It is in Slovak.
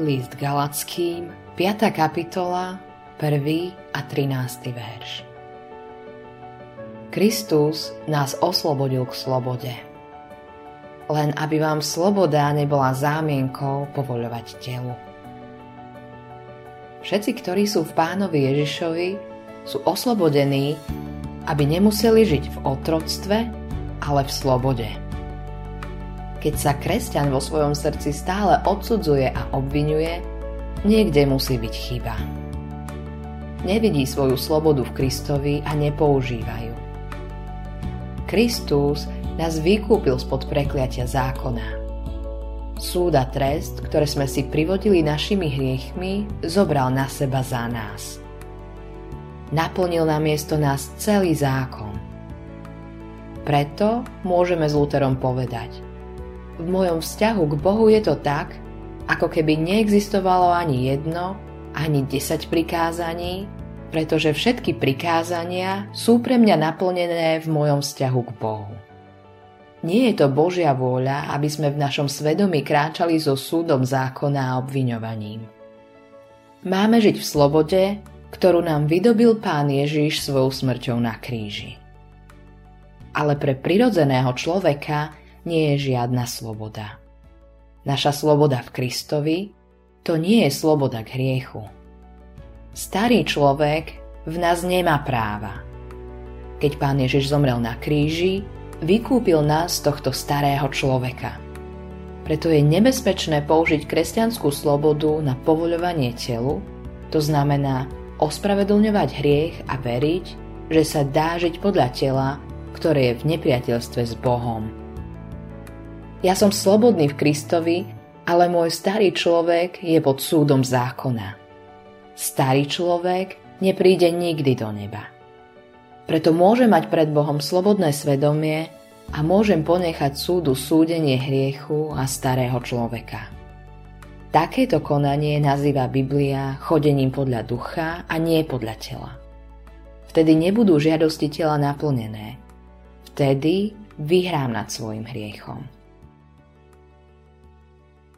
List Galackým, 5. kapitola, 1. a 13. verš. Kristus nás oslobodil k slobode. Len aby vám sloboda nebola zámienkou povoľovať telu. Všetci, ktorí sú v pánovi Ježišovi, sú oslobodení, aby nemuseli žiť v otroctve, ale v slobode. Keď sa kresťan vo svojom srdci stále odsudzuje a obvinuje, niekde musí byť chyba. Nevidí svoju slobodu v Kristovi a nepoužíva ju. Kristus nás vykúpil spod prekliatia zákona. Súd a trest, ktoré sme si privodili našimi hriechmi, zobral na seba za nás. Naplnil na miesto nás celý zákon. Preto môžeme s Luterom povedať – v mojom vzťahu k Bohu je to tak, ako keby neexistovalo ani jedno, ani desať prikázaní, pretože všetky prikázania sú pre mňa naplnené v mojom vzťahu k Bohu. Nie je to Božia vôľa, aby sme v našom svedomí kráčali so súdom zákona a obviňovaním. Máme žiť v slobode, ktorú nám vydobil Pán Ježiš svojou smrťou na kríži. Ale pre prirodzeného človeka nie je žiadna sloboda. Naša sloboda v Kristovi to nie je sloboda k hriechu. Starý človek v nás nemá práva. Keď pán Ježiš zomrel na kríži, vykúpil nás z tohto starého človeka. Preto je nebezpečné použiť kresťanskú slobodu na povoľovanie telu, to znamená ospravedlňovať hriech a veriť, že sa dá žiť podľa tela, ktoré je v nepriateľstve s Bohom. Ja som slobodný v Kristovi, ale môj starý človek je pod súdom zákona. Starý človek nepríde nikdy do neba. Preto môžem mať pred Bohom slobodné svedomie a môžem ponechať súdu súdenie hriechu a starého človeka. Takéto konanie nazýva Biblia chodením podľa ducha a nie podľa tela. Vtedy nebudú žiadosti tela naplnené. Vtedy vyhrám nad svojim hriechom.